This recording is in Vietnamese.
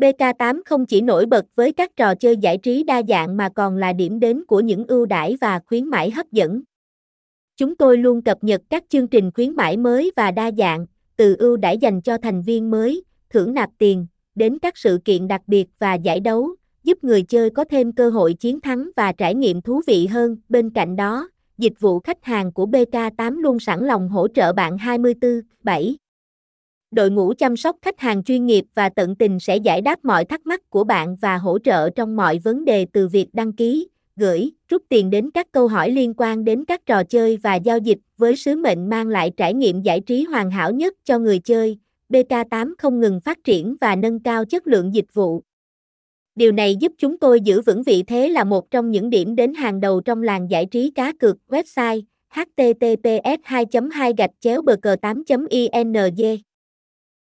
BK8 không chỉ nổi bật với các trò chơi giải trí đa dạng mà còn là điểm đến của những ưu đãi và khuyến mãi hấp dẫn. Chúng tôi luôn cập nhật các chương trình khuyến mãi mới và đa dạng, từ ưu đãi dành cho thành viên mới, thưởng nạp tiền, đến các sự kiện đặc biệt và giải đấu, giúp người chơi có thêm cơ hội chiến thắng và trải nghiệm thú vị hơn. Bên cạnh đó, dịch vụ khách hàng của BK8 luôn sẵn lòng hỗ trợ bạn 24/7. Đội ngũ chăm sóc khách hàng chuyên nghiệp và tận tình sẽ giải đáp mọi thắc mắc của bạn và hỗ trợ trong mọi vấn đề từ việc đăng ký, gửi, rút tiền đến các câu hỏi liên quan đến các trò chơi và giao dịch với sứ mệnh mang lại trải nghiệm giải trí hoàn hảo nhất cho người chơi. BK8 không ngừng phát triển và nâng cao chất lượng dịch vụ. Điều này giúp chúng tôi giữ vững vị thế là một trong những điểm đến hàng đầu trong làng giải trí cá cược website https 2 2 bg 8 inz